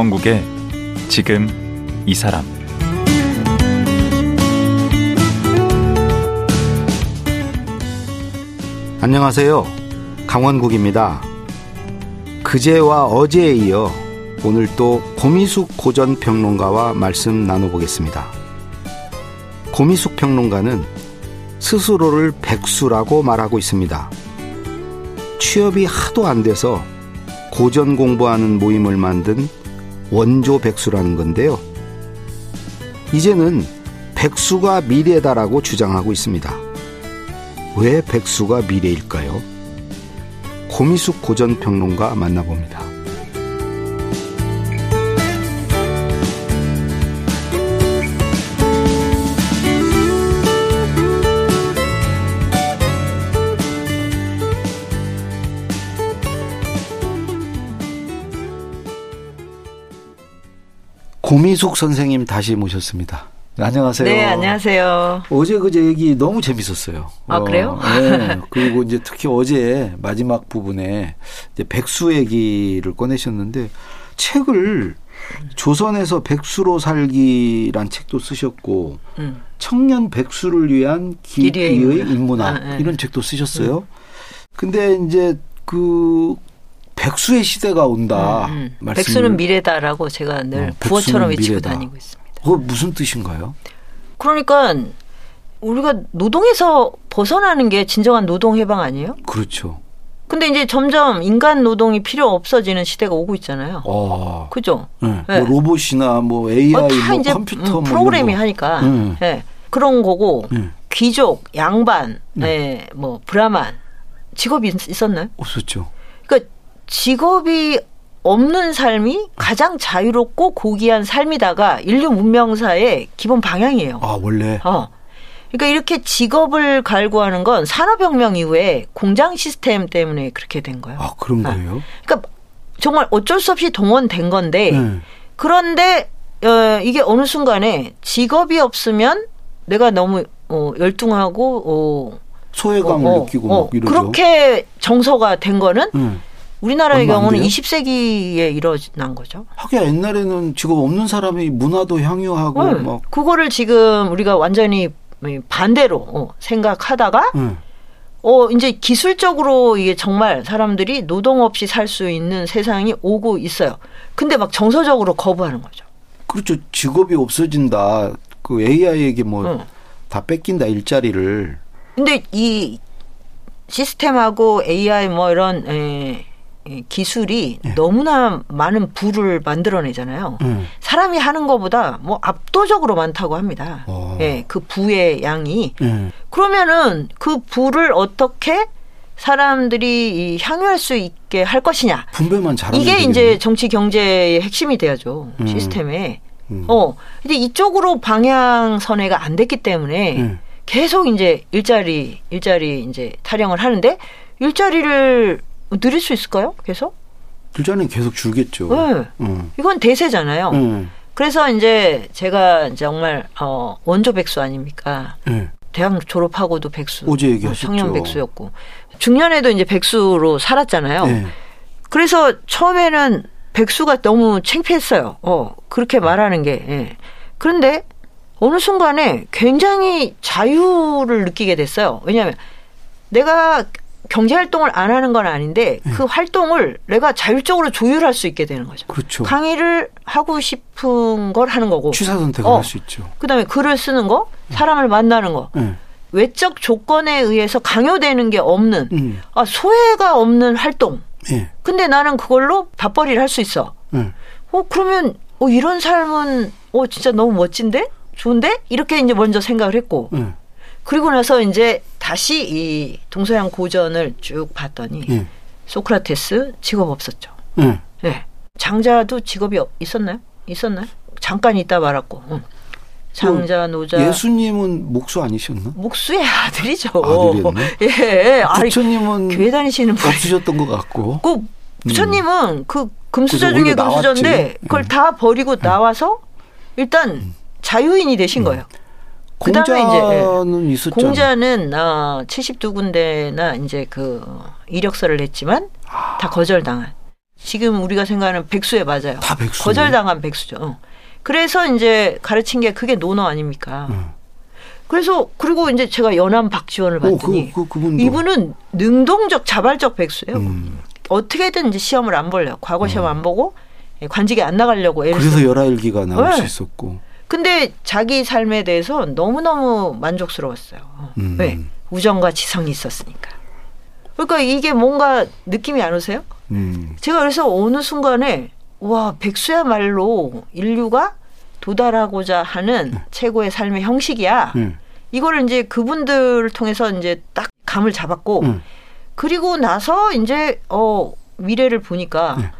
강원국의 지금 이 사람 안녕하세요. 강원국입니다. 그제와 어제에 이어 오늘 또 고미숙 고전 평론가와 말씀 나눠보겠습니다. 고미숙 평론가는 스스로를 백수라고 말하고 있습니다. 취업이 하도 안 돼서 고전 공부하는 모임을 만든 원조 백수라는 건데요. 이제는 백수가 미래다라고 주장하고 있습니다. 왜 백수가 미래일까요? 고미숙 고전 평론가 만나봅니다. 고미숙 선생님 다시 모셨습니다. 안녕하세요. 네, 안녕하세요. 어제 그제 얘기 너무 재밌었어요. 아, 그래요? 네. 그리고 이제 특히 어제 마지막 부분에 이제 백수 얘기를 꺼내셨는데 책을 조선에서 백수로 살기란 책도 쓰셨고 음. 청년 백수를 위한 기리의 인문학 아, 네. 이런 책도 쓰셨어요. 음. 근데 이제 그 백수의 시대가 온다. 음, 음. 백수는 미래다라고 제가 늘 어, 부어처럼 외치고 미래다. 다니고 있습니다. 그거 무슨 뜻인가요? 그러니까 우리가 노동에서 벗어나는 게 진정한 노동 해방 아니에요? 그렇죠. 근데 이제 점점 인간 노동이 필요 없어지는 시대가 오고 있잖아요. 아. 그죠? 네. 네. 뭐 로봇이나 뭐 AI, 어, 뭐 이제 컴퓨터, 음, 뭐 프로그램이 뭐. 하니까 네. 네. 그런 거고 네. 귀족, 양반, 네. 네. 뭐 브라만 직업이 있었나요? 없었죠. 직업이 없는 삶이 가장 자유롭고 고귀한 삶이다가 인류 문명사의 기본 방향이에요. 아, 원래? 어. 그러니까 이렇게 직업을 갈구하는 건 산업혁명 이후에 공장 시스템 때문에 그렇게 된 거예요. 아, 그런 어. 거예요? 그러니까 정말 어쩔 수 없이 동원된 건데, 네. 그런데, 어, 이게 어느 순간에 직업이 없으면 내가 너무, 어, 열등하고, 어, 소외감을 어, 어 느끼고 어. 그렇게 정서가 된 거는 음. 우리나라의 경우는 20세기에 일어난 거죠. 하긴 옛날에는 직업 없는 사람이 문화도 향유하고 네. 막 그거를 지금 우리가 완전히 반대로 어, 생각하다가 네. 어 이제 기술적으로 이게 정말 사람들이 노동 없이 살 수 있는 세상이 오고 있어요. 근데 막 정서적으로 거부하는 거죠. 그렇죠. 직업이 없어진다. 그 AI에게 뭐다 응. 뺏긴다 일자리를. 근데 이 시스템하고 AI 뭐 이런 에, 기술이 네. 너무나 많은 부를 만들어내잖아요. 음. 사람이 하는 것보다 뭐 압도적으로 많다고 합니다. 어. 예, 그 부의 양이. 음. 그러면은 그 부를 어떻게 사람들이 향유할 수 있게 할 것이냐. 분배만 잘하면 이게 되겠네. 이제 정치 경제의 핵심이 돼야죠. 음. 시스템에. 음. 어. 근데 이쪽으로 방향 선회가 안 됐기 때문에 음. 계속 이제 일자리 일자리 이제 타령을 하는데 일자리를 늘릴 수 있을까요? 계속? 글자는 계속 줄겠죠. 네. 음. 이건 대세잖아요. 음. 그래서 이제 제가 정말 어 원조 백수 아닙니까? 네. 대학 졸업하고도 백수. 어제 얘기하셨죠. 청년 백수였고 중년에도 이제 백수로 살았잖아요. 네. 그래서 처음에는 백수가 너무 창피했어요. 어 그렇게 말하는 게. 예. 그런데 어느 순간에 굉장히 자유를 느끼게 됐어요. 왜냐하면 내가 경제 활동을 안 하는 건 아닌데 네. 그 활동을 내가 자율적으로 조율할 수 있게 되는 거죠. 그렇죠. 강의를 하고 싶은 걸 하는 거고. 취사 선택을 어. 할수 있죠. 그다음에 글을 쓰는 거, 사람을 만나는 거. 네. 외적 조건에 의해서 강요되는 게 없는 음. 아 소외가 없는 활동. 네. 근데 나는 그걸로 밥벌이를 할 수 있어. 네. 어 그러면 어 이런 삶은 어 진짜 너무 멋진데? 좋은데? 이렇게 이제 먼저 생각을 했고. 네. 그리고 나서 이제 다시 이 동서양 고전을 쭉 봤더니 예. 소크라테스 직업 없었죠. 예. 네. 장자도 직업이 있었나요? 있었나요? 잠깐 있다 말았고. 응. 장자 노자 예수님은 목수 아니셨나? 목수의 아들이죠. 아들이었네. 예. 부처님은 교회 다니시는 분 없으셨던 것 같고. 그 부처님은 음. 그 금수저 중에 금수저인데 그걸 예. 다 버리고 나와서 일단 음. 자유인이 되신 음. 거예요. 그다음에 이제 예. 있었죠. 공자는 어, 72군데나 이제 그 이력서를 냈지만 다 거절당한. 지금 우리가 생각하는 백수에 맞아요. 다 백수. 거절당한 백수죠. 어. 그래서 이제 가르친 게 그게 논어 아닙니까? 음. 그래서 그리고 이제 제가 연암 박지원을 어, 봤더니 그, 그, 이분은 능동적 자발적 백수예요. 음. 어떻게든 이제 시험을 안 볼래요. 과거 시험 음. 안 보고 관직에 안 나가려고. 그래서 열아일기가 나올 네. 수 있었고. 근데 자기 삶에 대해서 너무너무 만족스러웠어요. 음. 왜? 우정과 지성이 있었으니까. 그러니까 이게 뭔가 느낌이 안 오세요? 음. 제가 그래서 어느 순간에 와 백수야말로 인류가 도달하고자 하는 네. 최고의 삶의 형식이야. 네. 이거를 이제 그분들을 통해서 이제 딱 감을 잡았고 네. 그리고 나서 이제 어 미래를 보니까 네.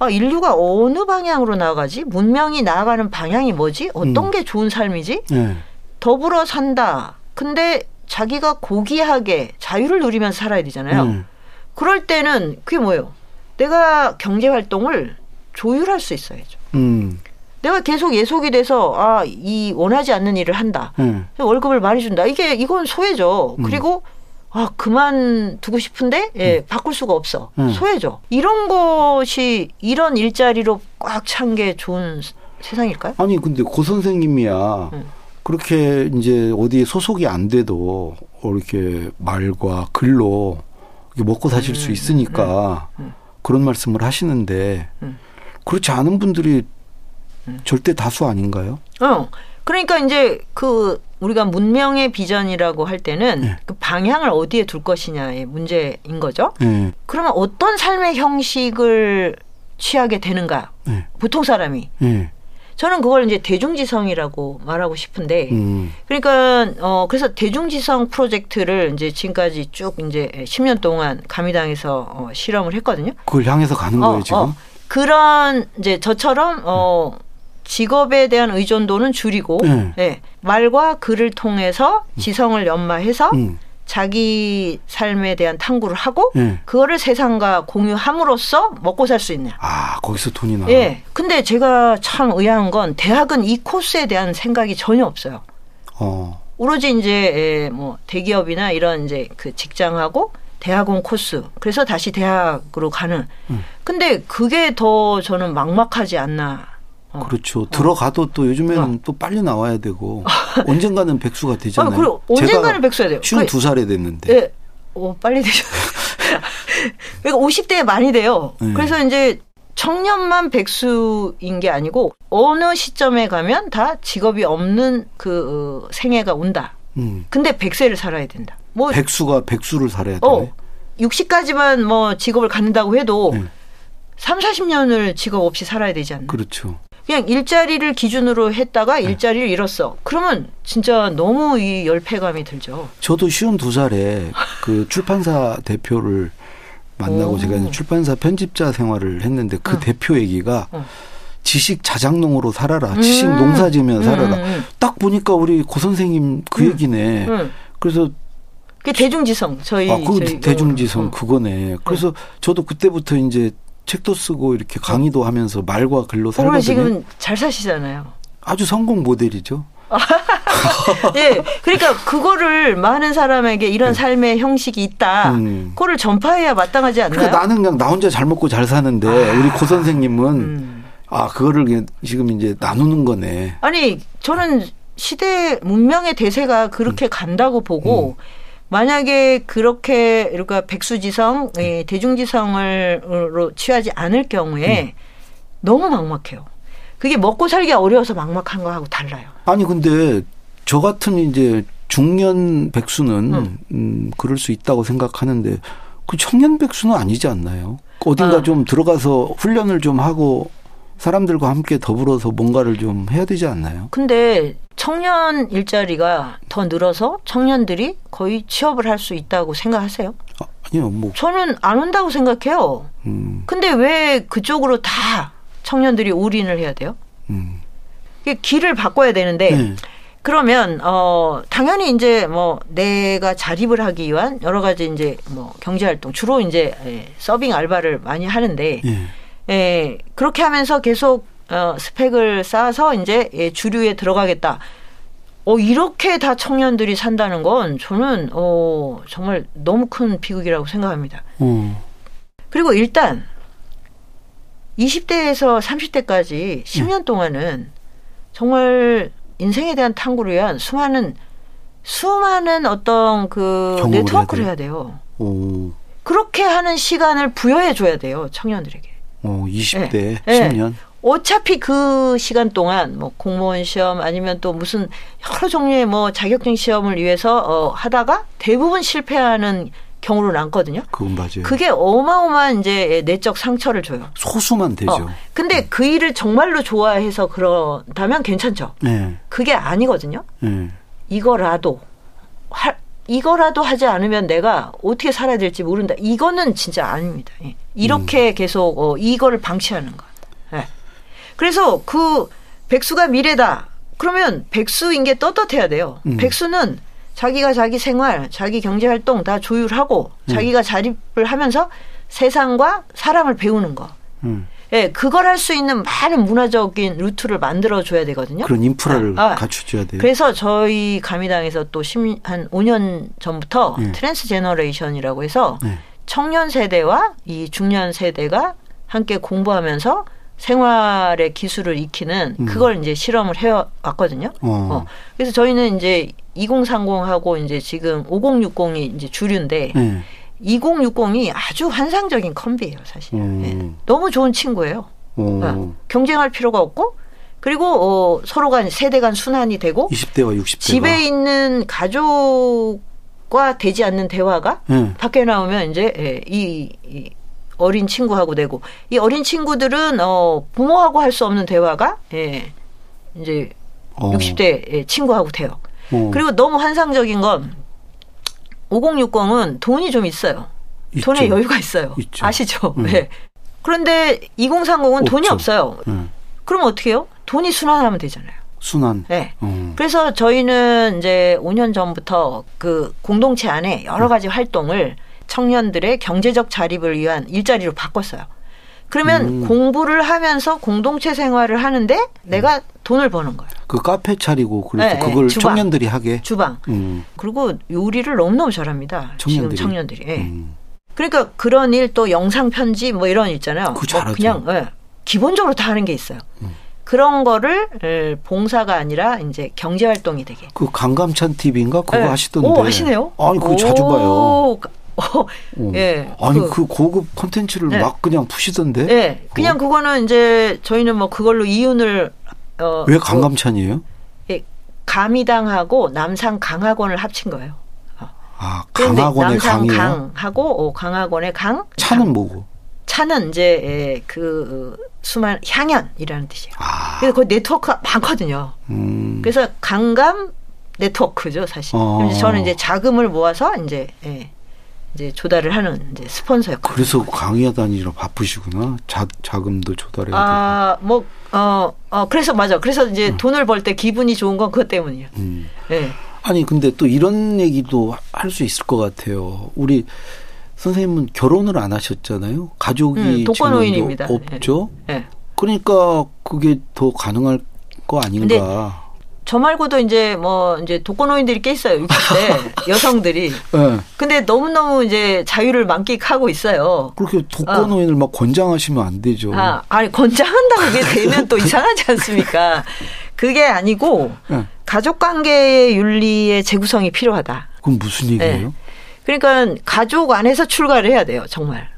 아 인류가 어느 방향으로 나아가지? 문명이 나아가는 방향이 뭐지? 어떤 음. 게 좋은 삶이지? 네. 더불어 산다. 근데 자기가 고귀하게 자유를 누리면서 살아야 되잖아요. 음. 그럴 때는 그게 뭐예요? 내가 경제 활동을 조율할 수 있어야죠. 음. 내가 계속 예속이 돼서 아 이 원하지 않는 일을 한다. 음. 월급을 많이 준다. 이게 이건 소외죠. 음. 그리고 아 그만 두고 싶은데 예, 음. 바꿀 수가 없어. 음. 소외죠. 이런 것이 이런 일자리로 꽉 찬 게 좋은 세상일까요? 아니 근데 고 선생님이야. 음. 그렇게 이제 어디에 소속이 안 돼도 이렇게 말과 글로 먹고 사실 수 음. 있으니까 그런 말씀을 하시는데 그렇지 않은 분들이 절대 다수 아닌가요? 어. 그러니까 이제 그 우리가 문명의 비전이라고 할 때는 네. 그 방향을 어디에 둘 것이냐의 문제인 거죠. 네. 그러면 어떤 삶의 형식을 취하게 되는가? 네. 보통 사람이. 네. 저는 그걸 이제 대중지성이라고 말하고 싶은데, 음. 그러니까 어 그래서 대중지성 프로젝트를 이제 지금까지 쭉 이제 10년 동안 가미당에서 어, 실험을 했거든요. 그걸 향해서 가는 거예요 어, 지금? 어. 그런 이제 저처럼 어. 직업에 대한 의존도는 줄이고 네. 네. 말과 글을 통해서 지성을 연마해서 음. 자기 삶에 대한 탐구를 하고 네. 그거를 세상과 공유함으로써 먹고 살 수 있는. 아 거기서 돈이 나. 예. 근데 제가 참 의아한 건 대학은 이 코스에 대한 생각이 전혀 없어요. 어. 오로지 이제 예, 뭐 대기업이나 이런 이제 그 직장하고 대학원 코스. 그래서 다시 대학으로 가는. 음. 근데 그게 더 저는 막막하지 않나. 어. 그렇죠. 들어가도 또 요즘에는 어. 또 빨리 나와야 되고 언젠가는 백수가 되잖아요. 아, 그리고 언젠가는 백수가 돼요. 쉬운 두 살에 됐는데. 네. 오, 빨리 되죠. 그러니까 50대에 많이 돼요. 네. 그래서 이제 청년만 백수인 게 아니고 어느 시점에 가면 다 직업이 없는 그 어, 생애가 온다. 음. 근데 백세를 살아야 된다. 뭐 백수가 백수를 살아야 돼. 어, 60까지만 뭐 직업을 갖는다고 해도 네. 3, 40년을 직업 없이 살아야 되지 않나. 그렇죠. 그냥 일자리를 기준으로 했다가 네. 일자리를 잃었어. 그러면 진짜 너무 이 열패감이 들죠. 저도 쉬운 두 살에 그 출판사 대표를 만나고 오. 제가 출판사 편집자 생활을 했는데 그 어. 대표 얘기가 어. 지식 자작농으로 살아라. 음. 지식 농사 지으면 살아라. 음, 음, 음. 딱 보니까 우리 고 선생님 그 음. 얘기네. 음. 그래서 그 대중지성 저희 아, 그 저희 대중지성 어. 그거네. 그래서 저도 그때부터 이제 책도 쓰고 이렇게 강의도 하면서 말과 글로 살거든요. 지금 잘 사시잖아요. 아주 성공 모델이죠. 예, 그러니까 그거를 많은 사람에게 이런 네. 삶의 형식이 있다. 음. 그거를 전파해야 마땅하지 않나요? 그러니까 나는 그냥 나 혼자 잘 먹고 잘 사는데 아. 우리 고 선생님은 음. 아 그거를 지금 이제 나누는 거네. 아니 저는 시대 문명의 대세가 그렇게 음. 간다고 보고 음. 만약에 그렇게 그러니까 백수지성, 예, 대중지성을로 취하지 않을 경우에 음. 너무 막막해요. 그게 먹고 살기 어려워서 막막한 거하고 달라요. 아니 근데 저 같은 이제 중년 백수는 음. 음 그럴 수 있다고 생각하는데 그 청년 백수는 아니지 않나요? 어딘가 아. 좀 들어가서 훈련을 좀 하고 사람들과 함께 더불어서 뭔가를 좀 해야 되지 않나요? 근데 청년 일자리가 더 늘어서 청년들이 거의 취업을 할 수 있다고 생각하세요? 아, 니요 뭐. 저는 안 온다고 생각해요. 음. 근데 왜 그쪽으로 다 청년들이 올인을 해야 돼요? 음. 길을 바꿔야 되는데, 네. 그러면 어 당연히 이제 뭐 내가 자립을 하기 위한 여러 가지 이제 뭐 경제 활동 주로 이제 예, 서빙 알바를 많이 하는데 예. 예, 그렇게 하면서 계속 어, 스펙을 쌓아서 이제 예, 주류에 들어가겠다. 어, 이렇게 다 청년들이 산다는 건 저는 어, 정말 너무 큰 비극이라고 생각합니다. 음. 그리고 일단 20대에서 30대까지 10년 동안은 정말 인생에 대한 탐구를 위한 수많은 수많은 어떤 그 네트워크를 해야, 돼요. 오. 그렇게 하는 시간을 부여해 줘야 돼요 청년들에게. 어, 20대 네. 10년. 어차피 그 시간 동안 뭐 공무원 시험 아니면 또 무슨 여러 종류의 뭐 자격증 시험을 위해서 어 하다가 대부분 실패하는 경우로 남거든요. 그건 맞아요. 그게 어마어마한 이제 내적 상처를 줘요. 소수만 되죠. 어. 근데 그 일을 정말로 좋아해서 그런다면 괜찮죠. 네. 그게 아니거든요. 네. 이거라도 할 이거라도 하지 않으면 내가 어떻게 살아야 될지 모른다. 이거는 진짜 아닙니다. 예. 이렇게 음. 계속 어, 이거를 방치하는 거. 예. 그래서 그 백수가 미래다. 그러면 백수인 게 떳떳해야 돼요. 음. 백수는 자기가 자기 생활, 자기 경제 활동 다 조율하고 음. 자기가 자립을 하면서 세상과 사람을 배우는 거. 음. 예, 그걸 할 수 있는 많은 문화적인 루트를 만들어 줘야 되거든요. 그런 인프라를 아, 아. 갖춰줘야 돼요. 그래서 저희 감이당에서 또 한 5년 전부터 네. trans generation이라고 해서 네. 청년 세대와 이 중년 세대가 함께 공부하면서 생활의 기술을 익히는 음. 그걸 이제 실험을 해왔거든요. 어. 어. 그래서 저희는 이제 2030하고 이제 지금 5060이 이제 주류인데 네. 2060이 아주 환상적인 콤비예요, 사실. 음. 네. 너무 좋은 친구예요. 어. 경쟁할 필요가 없고 그리고 어, 서로 간 세대 간 순환이 되고 20대와 60대 집에 있는 가족과 되지 않는 대화가 네. 밖에 나오면 이제 예, 이, 이 어린 친구하고 되고 이 어린 친구들은 어 부모하고 할 수 없는 대화가 예 이제 어. 60대 친구하고 돼요. 어. 그리고 너무 환상적인 건 5060은 돈이 좀 있어요. 있죠. 돈에 여유가 있어요. 있죠. 아시죠? 음. 네. 그런데 2030은 돈이 없어요. 음. 그럼 어떻게 해요? 돈이 순환하면 되잖아요. 순환. 네. 음. 그래서 저희는 이제 5년 전부터 그 공동체 안에 여러 가지 활동을 청년들의 경제적 자립을 위한 일자리로 바꿨어요. 그러면 음. 공부를 하면서 공동체 생활을 하는데 내가 돈을 버는 거예요. 그 카페 차리고 그래서 네, 그걸 주방, 청년들이 하게. 주방. 음. 그리고 요리를 너무너무 잘합니다. 청년들이. 지금 청년들이. 네. 음. 그러니까 그런 일 또 영상 편지 뭐 이런 일 있잖아요. 그 뭐 그냥 네. 기본적으로 다 하는 게 있어요. 음. 그런 거를 봉사가 아니라 이제 경제 활동이 되게. 그 강감찬 TV인가 그거 네. 하시던데. 오, 하시네요. 아니 그거 자주 봐요. 어, 예. 아니 그, 그 고급 콘텐츠를 네. 막 그냥 푸시던데. 네. 그냥 어? 그거는 이제 저희는 뭐 그걸로 이윤을 어, 왜 강감찬이에요? 예. 감이당하고 남산 강학원을 합친 거예요. 어. 아, 강학원의 강이요? 강하고 어, 강학원의 강. 차는 강. 뭐고? 차는 이제 예, 그 수만 향연이라는 뜻이에요. 아. 그래서 그 네트워크가 많거든요. 음. 그래서 강감 네트워크죠, 사실. 어. 저는 이제 자금을 모아서 이제 예. 이제 조달을 하는 이제 스폰서였고. 그래서 강의하 다니느라 바쁘시구나. 자, 자금도 조달해야 아, 되고. 뭐, 어, 어, 그래서 맞아. 그래서 이제 음. 돈을 벌 때 기분이 좋은 건 그것 때문이에요. 음. 네. 아니, 근데 또 이런 얘기도 할 수 있을 것 같아요. 우리 선생님은 결혼을 안 하셨잖아요. 가족이 음, 독거노인입니다. 없죠. 네. 네. 그러니까 그게 더 가능할 거 아닌가. 저 말고도 이제 뭐 이제 독거노인들이 꽤 있어요. 60대 여성들이. 네. 근데 너무너무 이제 자유를 만끽하고 있어요. 그렇게 독거노인을 어. 막 권장하시면 안 되죠. 아, 아니 권장한다고 그게 되면 또 이상하지 않습니까? 그게 아니고 네. 가족 관계의 윤리의 재구성이 필요하다. 그럼 무슨 얘기예요? 네. 그러니까 가족 안에서 출가를 해야 돼요, 정말.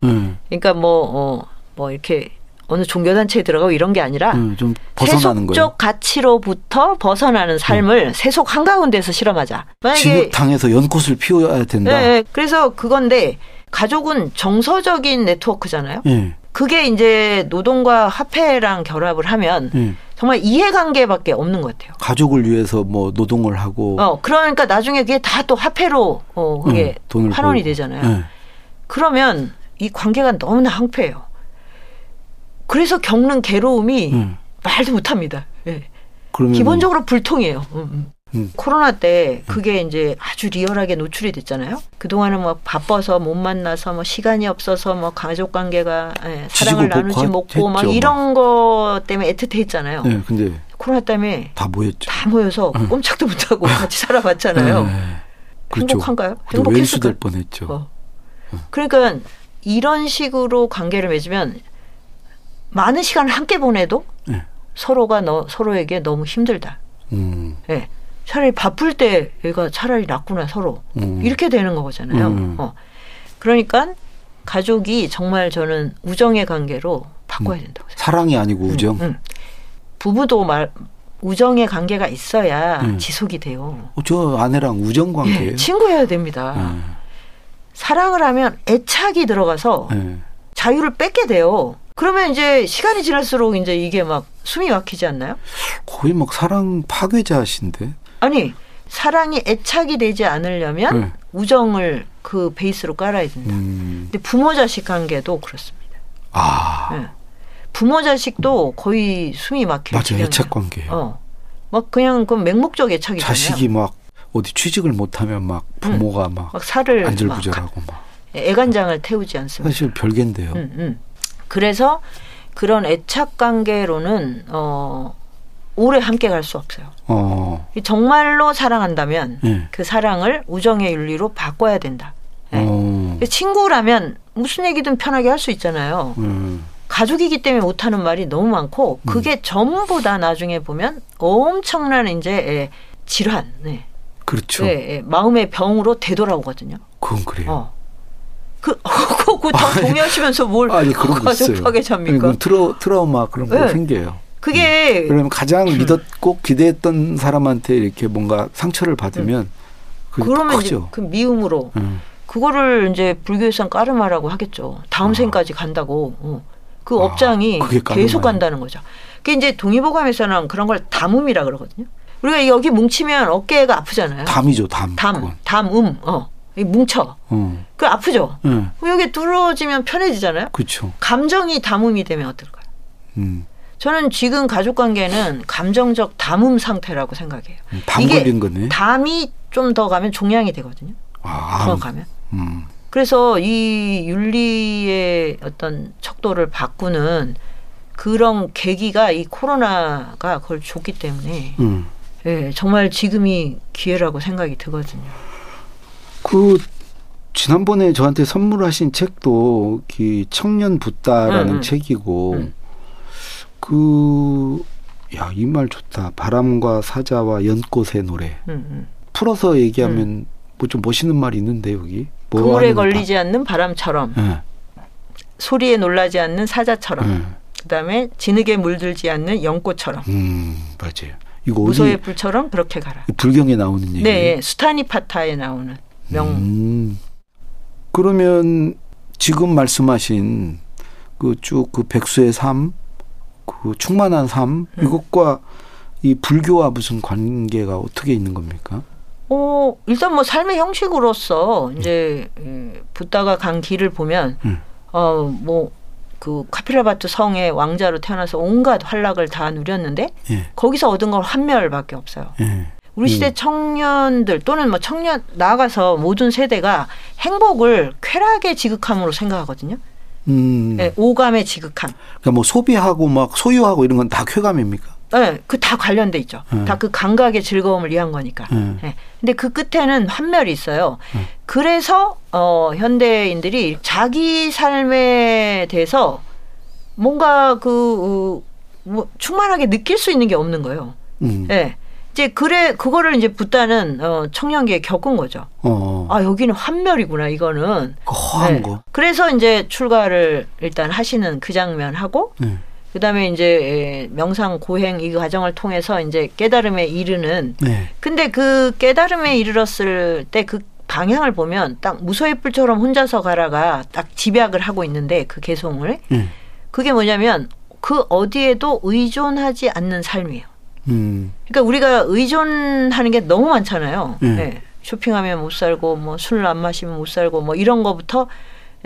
네. 그러니까 뭐, 어, 뭐 이렇게 어느 종교단체에 들어가고 이런 게 아니라 음, 좀 벗어나는 세속적 거예요. 가치로부터 벗어나는 삶을 음. 세속 한가운데서 실험하자. 만약에 진흙탕에서 연꽃을 피워야 된다. 네, 그래서 그건데 가족은 정서적인 네트워크잖아요. 네. 그게 이제 노동과 화폐랑 결합을 하면 네. 정말 이해관계밖에 없는 것 같아요. 가족을 위해서 뭐 노동을 하고. 어 그러니까 나중에 그게 다 또 화폐로 어 그게 음, 환원이 되잖아요. 네. 그러면 이 관계가 너무나 황폐해요. 그래서 겪는 괴로움이 음. 말도 못합니다. 예. 기본적으로 불통이에요. 음, 음. 음. 코로나 때 그게 이제 아주 리얼하게 노출이 됐잖아요. 그동안은 뭐 바빠서 못 만나서 뭐 시간이 없어서 뭐 가족 관계가 예, 사랑을 나누지 못고 막 이런 거 때문에 애틋해 했잖아요. 네, 근데 코로나 때문에 다 모였죠. 다 모여서 응. 꼼짝도 못 하고 같이 살아봤잖아요. 네. 그렇죠. 행복한가요? 행복했을 뻔했죠. 어. 그러니까 이런 식으로 관계를 맺으면 많은 시간을 함께 보내도 네. 서로가 너, 서로에게 너무 힘들다. 음. 네. 차라리 바쁠 때 얘가 차라리 낫구나 서로 음. 이렇게 되는 거잖아요. 음. 어. 그러니까 가족이 정말 저는 우정의 관계로 바꿔야 음. 된다고 생각해요. 사랑이 아니고 음, 우정. 음. 부부도 말 우정의 관계가 있어야 음. 지속이 돼요. 어, 저 아내랑 우정 관계예요. 네, 친구해야 됩니다. 네. 사랑을 하면 애착이 들어가서 네. 자유를 뺏게 돼요. 그러면 이제 시간이 지날수록 이제 이게 막 숨이 막히지 않나요? 거의 막 사랑 파괴자신데. 아니 사랑이 애착이 되지 않으려면 네. 우정을 그 베이스로 깔아야 된다. 음. 근데 부모 자식 관계도 그렇습니다. 아. 네. 부모 자식도 거의 숨이 막혀. 맞아 애착 관계. 어. 막 그냥 그 맹목적 애착이잖아요. 자식이 막 어디 취직을 못하면 막 부모가 음. 막, 막 살을 안절부절하고 막, 막. 애간장을 태우지 않습니다. 사실 별개인데요. 음, 음. 그래서 그런 애착 관계로는 어 오래 함께 갈 수 없어요. 어. 정말로 사랑한다면 네. 그 사랑을 우정의 윤리로 바꿔야 된다. 네. 어. 친구라면 무슨 얘기든 편하게 할 수 있잖아요. 음. 가족이기 때문에 못하는 말이 너무 많고 그게 음. 전부 다 나중에 보면 엄청난 이제 예, 질환, 네. 그렇죠. 예, 예, 마음의 병으로 되돌아오거든요. 그건 그래요. 어. 그, 그거 다 동의하시면서 뭘 아니, 그런 가족 파괴자입니까? 트라, 트라우마 그런 거 네. 생겨요. 그게 음. 그러면 가장 음. 믿었고 기대했던 사람한테 이렇게 뭔가 상처를 받으면 음. 그러면. 이제 그 미움으로 음. 그거를 이제 불교에선 까르마라고 하겠죠. 다음 아. 생까지 간다고. 어. 그 아, 업장이 계속 간다는 거죠. 그게 이제 동의보감에서는 그런 걸 담음이라 그러거든요. 우리가 여기 뭉치면 어깨가 아프잖아요. 담이죠, 담. 담, 담음. 어. 뭉쳐. 어. 그 아프죠. 네. 여기 뚫어지면 편해지잖아요. 그렇죠. 감정이 담음이 되면 어떨까요? 음. 저는 지금 가족 관계는 감정적 담음 상태라고 생각해요. 음, 담 걸린 거네. 담이 좀 더 가면 종양이 되거든요. 아, 더 가면. 음. 그래서 이 윤리의 어떤 척도를 바꾸는 그런 계기가 이 코로나가 그걸 줬기 때문에 음. 예, 정말 지금이 기회라고 생각이 들거든요. 그 지난번에 저한테 선물하신 책도 그 청년 붓다라는 음, 음. 책이고 음. 그, 야, 이 말 좋다. 바람과 사자와 연꽃의 노래. 음, 음. 풀어서 얘기하면 음. 뭐좀 멋있는 말이 있는데, 여기. 뭐 그물에 걸리지 바... 않는 바람처럼. 네. 소리에 놀라지 않는 사자처럼. 네. 그다음에 진흙에 물들지 않는 연꽃처럼. 음, 맞아요. 이거 무소의 불처럼 그렇게 가라. 불경에 나오는 얘기. 네, 수타니파타에 나오는 명. 음. 그러면 지금 말씀하신 그 쭉그 그 백수의 삶 그 충만한 삶 음. 이것과 이 불교와 무슨 관계가 어떻게 있는 겁니까? 어 일단 뭐 삶의 형식으로서 이제 음. 붓다가 간 길을 보면 음. 어뭐 그 카피라바트 성의 왕자로 태어나서 온갖 활락을 다 누렸는데 예. 거기서 얻은 건 환멸밖에 없어요. 예. 우리 시대 음. 청년들 또는 뭐 청년 나아가서 모든 세대가 행복을 쾌락의 지극함으로 생각하거든요. 음. 네, 오감의 지극함. 그러니까 뭐 소비하고 막 소유하고 이런 건 다 쾌감입니까? 네, 그 다 관련돼 있죠. 네. 다그 감각의 즐거움을 위한 거니까. 네. 네. 근데 그 끝에는 환멸이 있어요. 네. 그래서 어 현대인들이 자기 삶에 대해서 뭔가 그 어, 뭐, 충만하게 느낄 수 있는 게 없는 거예요. 음. 네. 이제 그래 그거를 이제 붓다는 어, 청년기에 겪은 거죠. 어. 아 여기는 환멸이구나 이거는. 허한 네. 거. 그래서 이제 출가를 일단 하시는 그 장면 하고. 네. 그다음에 이제 명상 고행 이 과정을 통해서 이제 깨달음에 이르는. 네. 근데 그 깨달음에 이르렀을 때 그 방향을 보면 딱 무소의 뿔처럼 혼자서 가라가 딱 집약을 하고 있는데 그 개송을. 네. 그게 뭐냐면 그 어디에도 의존하지 않는 삶이에요. 음. 그러니까 우리가 의존하는 게 너무 많잖아요. 음. 네. 쇼핑하면 못 살고 뭐술안 마시면 못 살고 뭐 이런 거부터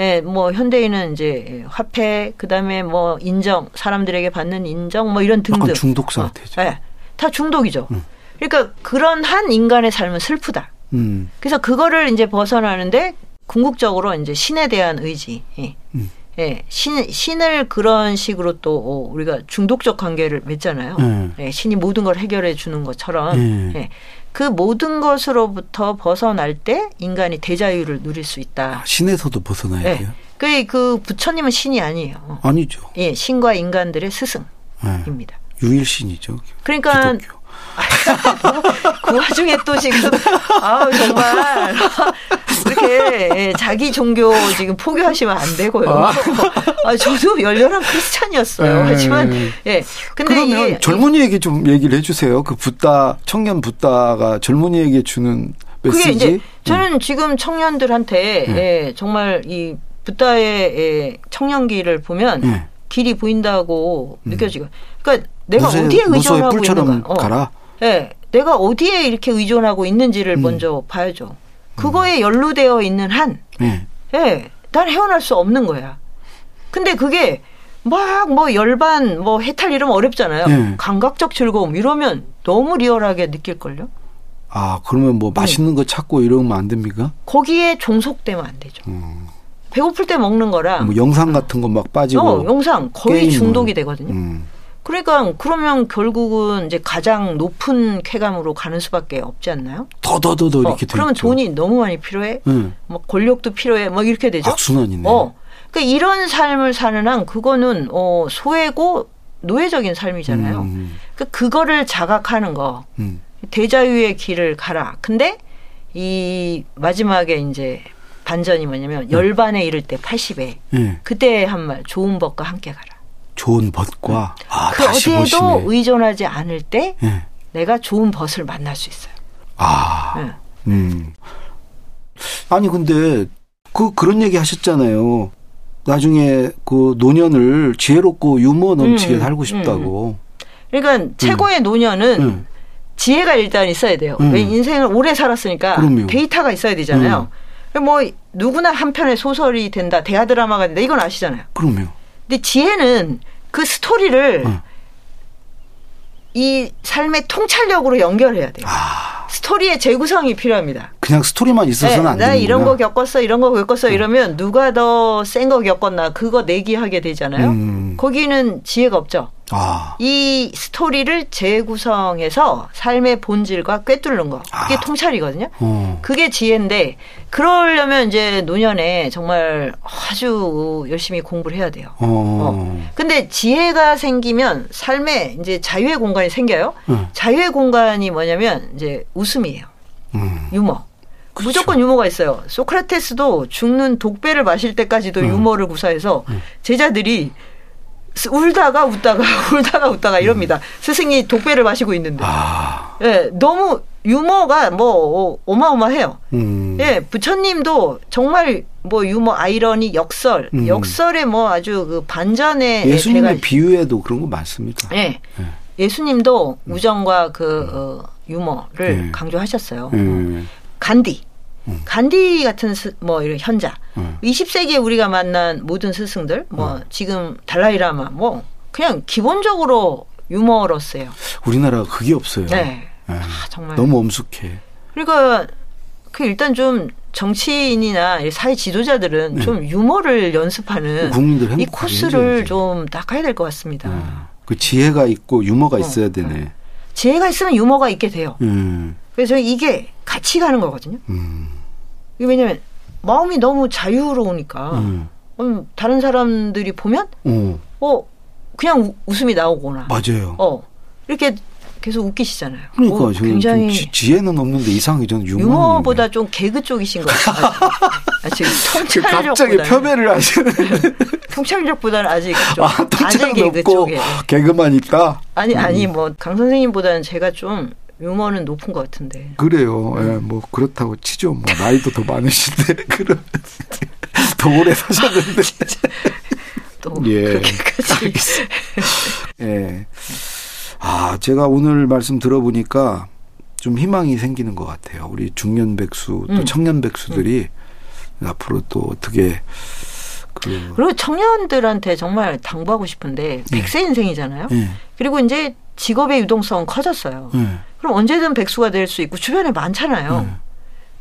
예, 뭐 현대인은 이제 화폐 그다음에 뭐 인정 사람들에게 받는 인정 뭐 이런 등등 중독 상태죠. 어, 예, 다 중독이죠. 음. 그러니까 그런 한 인간의 삶은 슬프다. 음. 그래서 그거를 이제 벗어나는데 궁극적으로 이제 신에 대한 의지. 예. 음. 예, 신, 신을 그런 식으로 또 어, 우리가 중독적 관계를 맺잖아요. 음. 예, 신이 모든 걸 해결해 주는 것처럼 음. 예, 그 모든 것으로부터 벗어날 때 인간이 대자유를 누릴 수 있다. 아, 신에서도 벗어나야 예. 돼요. 그, 그 부처님은 신이 아니에요. 아니죠. 예, 신과 인간들의 스승입니다. 네. 유일신이죠. 그러니까 기독교. 그 와중에 또 지금 아 정말 이렇게 예, 자기 종교 지금 포기하시면 안 되고요. 아, 아 저도 열렬한 크리스찬이었어요. 네. 하지만 예 근데 그러면 이게 젊은이에게 좀 얘기를 해주세요. 그 붓다 청년 붓다가 젊은이에게 주는 메시지. 그게 이제 저는 음. 지금 청년들한테 네. 예, 정말 이 붓다의 예, 청년기를 보면 네. 길이 보인다고 음. 느껴지고. 그러니까 내가 무쇠, 어디에 의존하고 있는가. 어. 가라. 예. 내가 어디에 이렇게 의존하고 있는지를 음. 먼저 봐야죠. 그거에 연루되어 있는 한, 예. 예. 난 헤어날 수 없는 거야. 근데 그게 막 뭐 열반 뭐 해탈 이러면 어렵잖아요. 예. 감각적 즐거움 이러면 너무 리얼하게 느낄걸요. 아, 그러면 뭐 맛있는 네. 거 찾고 이러면 안 됩니까? 거기에 종속되면 안 되죠. 음. 배고플 때 먹는 거랑 뭐 영상 같은 거 막 빠지고 어, 영상 거의 게임을. 중독이 되거든요. 음. 그러니까 그러면 결국은 이제 가장 높은 쾌감으로 가는 수밖에 없지 않나요? 더 더 더더 이렇게 어, 그러면 돈이 너무 많이 필요해. 음. 뭐 권력도 필요해. 뭐 이렇게 되죠. 악순환이네. 어. 그러니까 이런 삶을 사는 한 그거는 어 소외고 노예적인 삶이잖아요. 음. 그러니까 그거를 자각하는 거. 음. 대자유의 길을 가라. 근데 이 마지막에 이제 반전이 뭐냐면 음. 열반에 이를 때 80에 음. 그때 한 말 좋은 법과 함께 가라. 좋은 벗과 아, 그 어디에도 보시네. 의존하지 않을 때 네. 내가 좋은 벗을 만날 수 있어요. 아, 네. 음. 아니 근데 그 그런 얘기 하셨잖아요. 나중에 그 노년을 지혜롭고 유머 넘치게 음, 살고 싶다고. 음. 그러니까 최고의 노년은 음. 지혜가 일단 있어야 돼요. 왜 인생을 오래 살았으니까 그럼요. 데이터가 있어야 되잖아요. 뭐 누구나 한 편의 소설이 된다, 대하 드라마가 된다 이건 아시잖아요. 그럼요. 근데 지혜는 그 스토리를 어. 이 삶의 통찰력으로 연결해야 돼요. 아. 스토리의 재구성이 필요합니다. 그냥 스토리만 있어서는 네, 안 되는 나 이런 거 겪었어, 이런 거 겪었어 어. 이러면 누가 더 센 거 겪었나 그거 내기하게 되잖아요. 음. 거기는 지혜가 없죠. 아. 이 스토리를 재구성해서 삶의 본질과 꿰뚫는 거. 그게 아. 통찰이거든요. 어. 그게 지혜인데 그러려면 이제 노년에 정말 아주 열심히 공부를 해야 돼요. 어. 어. 근데 지혜가 생기면 삶에 이제 자유의 공간이 생겨요. 음. 자유의 공간이 뭐냐면 이제 웃음이에요. 음. 유머. 그렇죠. 무조건 유머가 있어요. 소크라테스도 죽는 독배를 마실 때까지도 음. 유머를 구사해서 음. 제자들이 울다가 웃다가 울다가 웃다가 이럽니다. 음. 스승이 독배를 마시고 있는데. 아. 예, 너무 유머가 뭐 어마어마해요. 음. 예, 부처님도 정말 뭐 유머, 아이러니, 역설, 음. 역설에 뭐 아주 그 반전의 예수님의 비유에도 그런 거 많습니다. 예. 예. 예수님도 음. 우정과 그 음. 어, 유머를 예. 강조하셨어요. 어. 간디. 음. 간디 같은 스, 뭐 이런 현자. 음. 20세기에 우리가 만난 모든 스승들, 뭐 음. 지금 달라이라마, 뭐 그냥 기본적으로 유머러스요. 우리나라가 그게 없어요. 네. 네. 아, 정말 너무 엄숙해. 그러니까 그 일단 좀 정치인이나 사회 지도자들은 네. 좀 유머를 연습하는 국민들 이 코스를 좀 닦아야 될 것 같습니다. 네. 그 지혜가 있고 유머가 어, 있어야 되네. 네. 지혜가 있으면 유머가 있게 돼요. 음. 그래서 이게 같이 가는 거거든요. 음. 왜냐면 마음이 너무 자유로우니까 음. 음 다른 사람들이 보면 어, 어 그냥 우, 웃음이 나오거나 맞아요. 어 이렇게 계속 웃기시잖아요. 그러니까 오, 굉장히 지 혜는 없는데 이상하게 저는 유머 유머보다 좀 개그 쪽이신 것 같아요. 아직 통찰력 갑자기 표배를 하시는 통찰력보다는 아직 좀 아, 아직 개그 쪽에 개그만 있다. 아니 아니 음. 뭐강 선생님보다는 제가 좀 유머는 높은 것 같은데. 그래요. 예, 뭐 그렇다고 치죠. 뭐 나이도 더 많으신데 그런 더 오래 사셨는데. 또 예. 그렇게까지. 예. 아 제가 오늘 말씀 들어보니까 좀 희망이 생기는 것 같아요. 우리 중년 백수 또 음. 청년 백수들이 음. 앞으로 또 어떻게 그 그리고 청년들한테 정말 당부하고 싶은데 예. 백세 인생이잖아요. 예. 그리고 이제 직업의 유동성 커졌어요. 네. 그럼 언제든 백수가 될 수 있고 주변에 많잖아요. 네.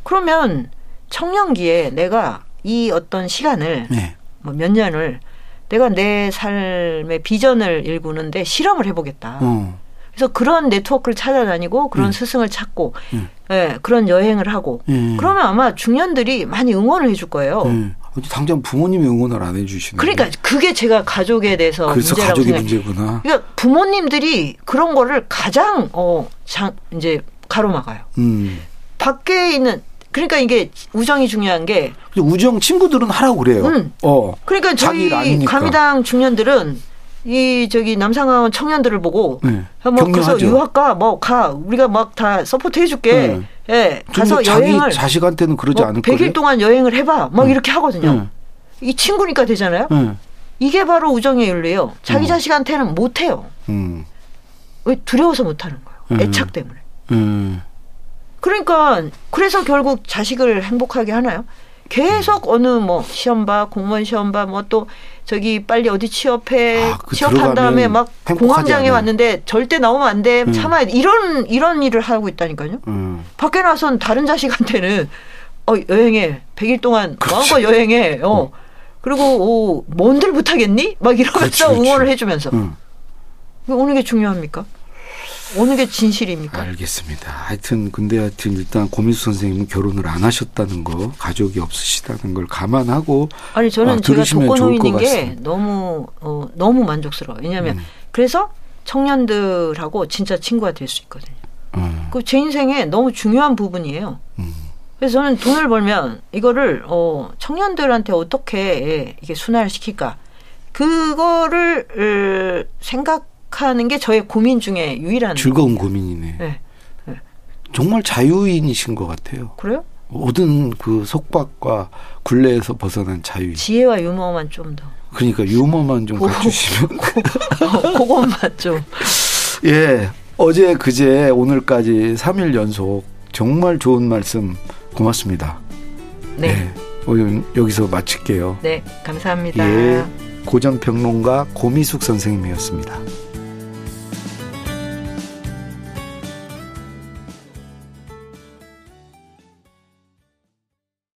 그러면 청년기에 내가 이 어떤 시간을 네. 뭐몇 년을 내가 내 삶의 비전을 일구는데 실험을 해보겠다. 어. 그래서 그런 네트워크를 찾아다니고 그런 음. 스승을 찾고 음. 예, 그런 여행을 하고 음. 그러면 아마 중년들이 많이 응원을 해줄 거예요. 당장 부모님이 응원을 안 해주시는. 그러니까 그게 제가 가족에 대해서 그래서 문제라고 가족이 생각해요. 문제구나. 그러니까 부모님들이 그런 거를 가장 어 장, 이제 가로막아요. 음. 밖에 있는 그러니까 이게 우정이 중요한 게 우정 친구들은 하라고 그래요. 음. 어. 그러니까 저희. 감이당 중년들은 이 저기 남산강학원 청년들을 보고 네. 뭐 가서 격려하죠. 유학 가 뭐 가 우리가 막 다 support 해줄게 네. 예 가서 좀 자기 여행을 자식한테는 그러지 뭐 않을 100일 거예요. 동안 여행을 해봐 막 이렇게 하거든요 네. 이 친구니까 되잖아요 네. 이게 바로 우정의 윤리예요 자기 음. 자식한테는 못 해요 음. 왜 두려워서 못 하는 거예요 음. 애착 때문에 음. 그러니까 그래서 결국 자식을 행복하게 하나요? 계속 어느 뭐 시험 봐 공무원 시험 봐 뭐 또 저기 빨리 어디 취업해 아, 그 취업한 다음에 막 공황장애. 왔는데 절대 나오면 안 돼 음. 참아야 돼 이런 이런 일을 하고 있다니까요. 음. 밖에 나선 다른 자식한테는 어 여행해 100일 동안. 마음껏 여행해 어 그리고 어, 뭔들 못하겠니? 막 이러면서 그렇지, 그렇지. 응원을 해주면서 음. 어느 게 중요합니까? 어느 게 진실입니까? 알겠습니다. 하여튼 근데 하여튼 일단 고민수 선생님은 결혼을 안 하셨다는 거, 가족이 없으시다는 걸 감안하고 아니 저는 아, 제가 노인인 게. 너무 어, 너무 만족스러워. 요 왜냐하면 음. 그래서 청년들하고 진짜 친구가 될 수 있거든요. 어, 그제 인생에 너무 중요한 부분이에요. 음. 그래서 저는 돈을 벌면 이거를 어, 청년들한테 어떻게 이게 순환을 시킬까 그거를 어, 생각하는 게 저의 고민 중에 유일한 즐거운 고민이네. 네. 정말 자유인이신 것 같아요. 그래요? 모든 그 속박과 굴레에서 벗어난 자유인. 지혜와 유머만 좀 더. 그러니까 유머만 좀 오. 갖추시면. 어, 그것만 좀. 예. 어제 그제 오늘까지 3일 연속 정말 좋은 말씀 고맙습니다. 네. 예. 오늘 여기서 마칠게요. 네. 감사합니다. 예. 고전 평론가 고미숙 선생님이었습니다.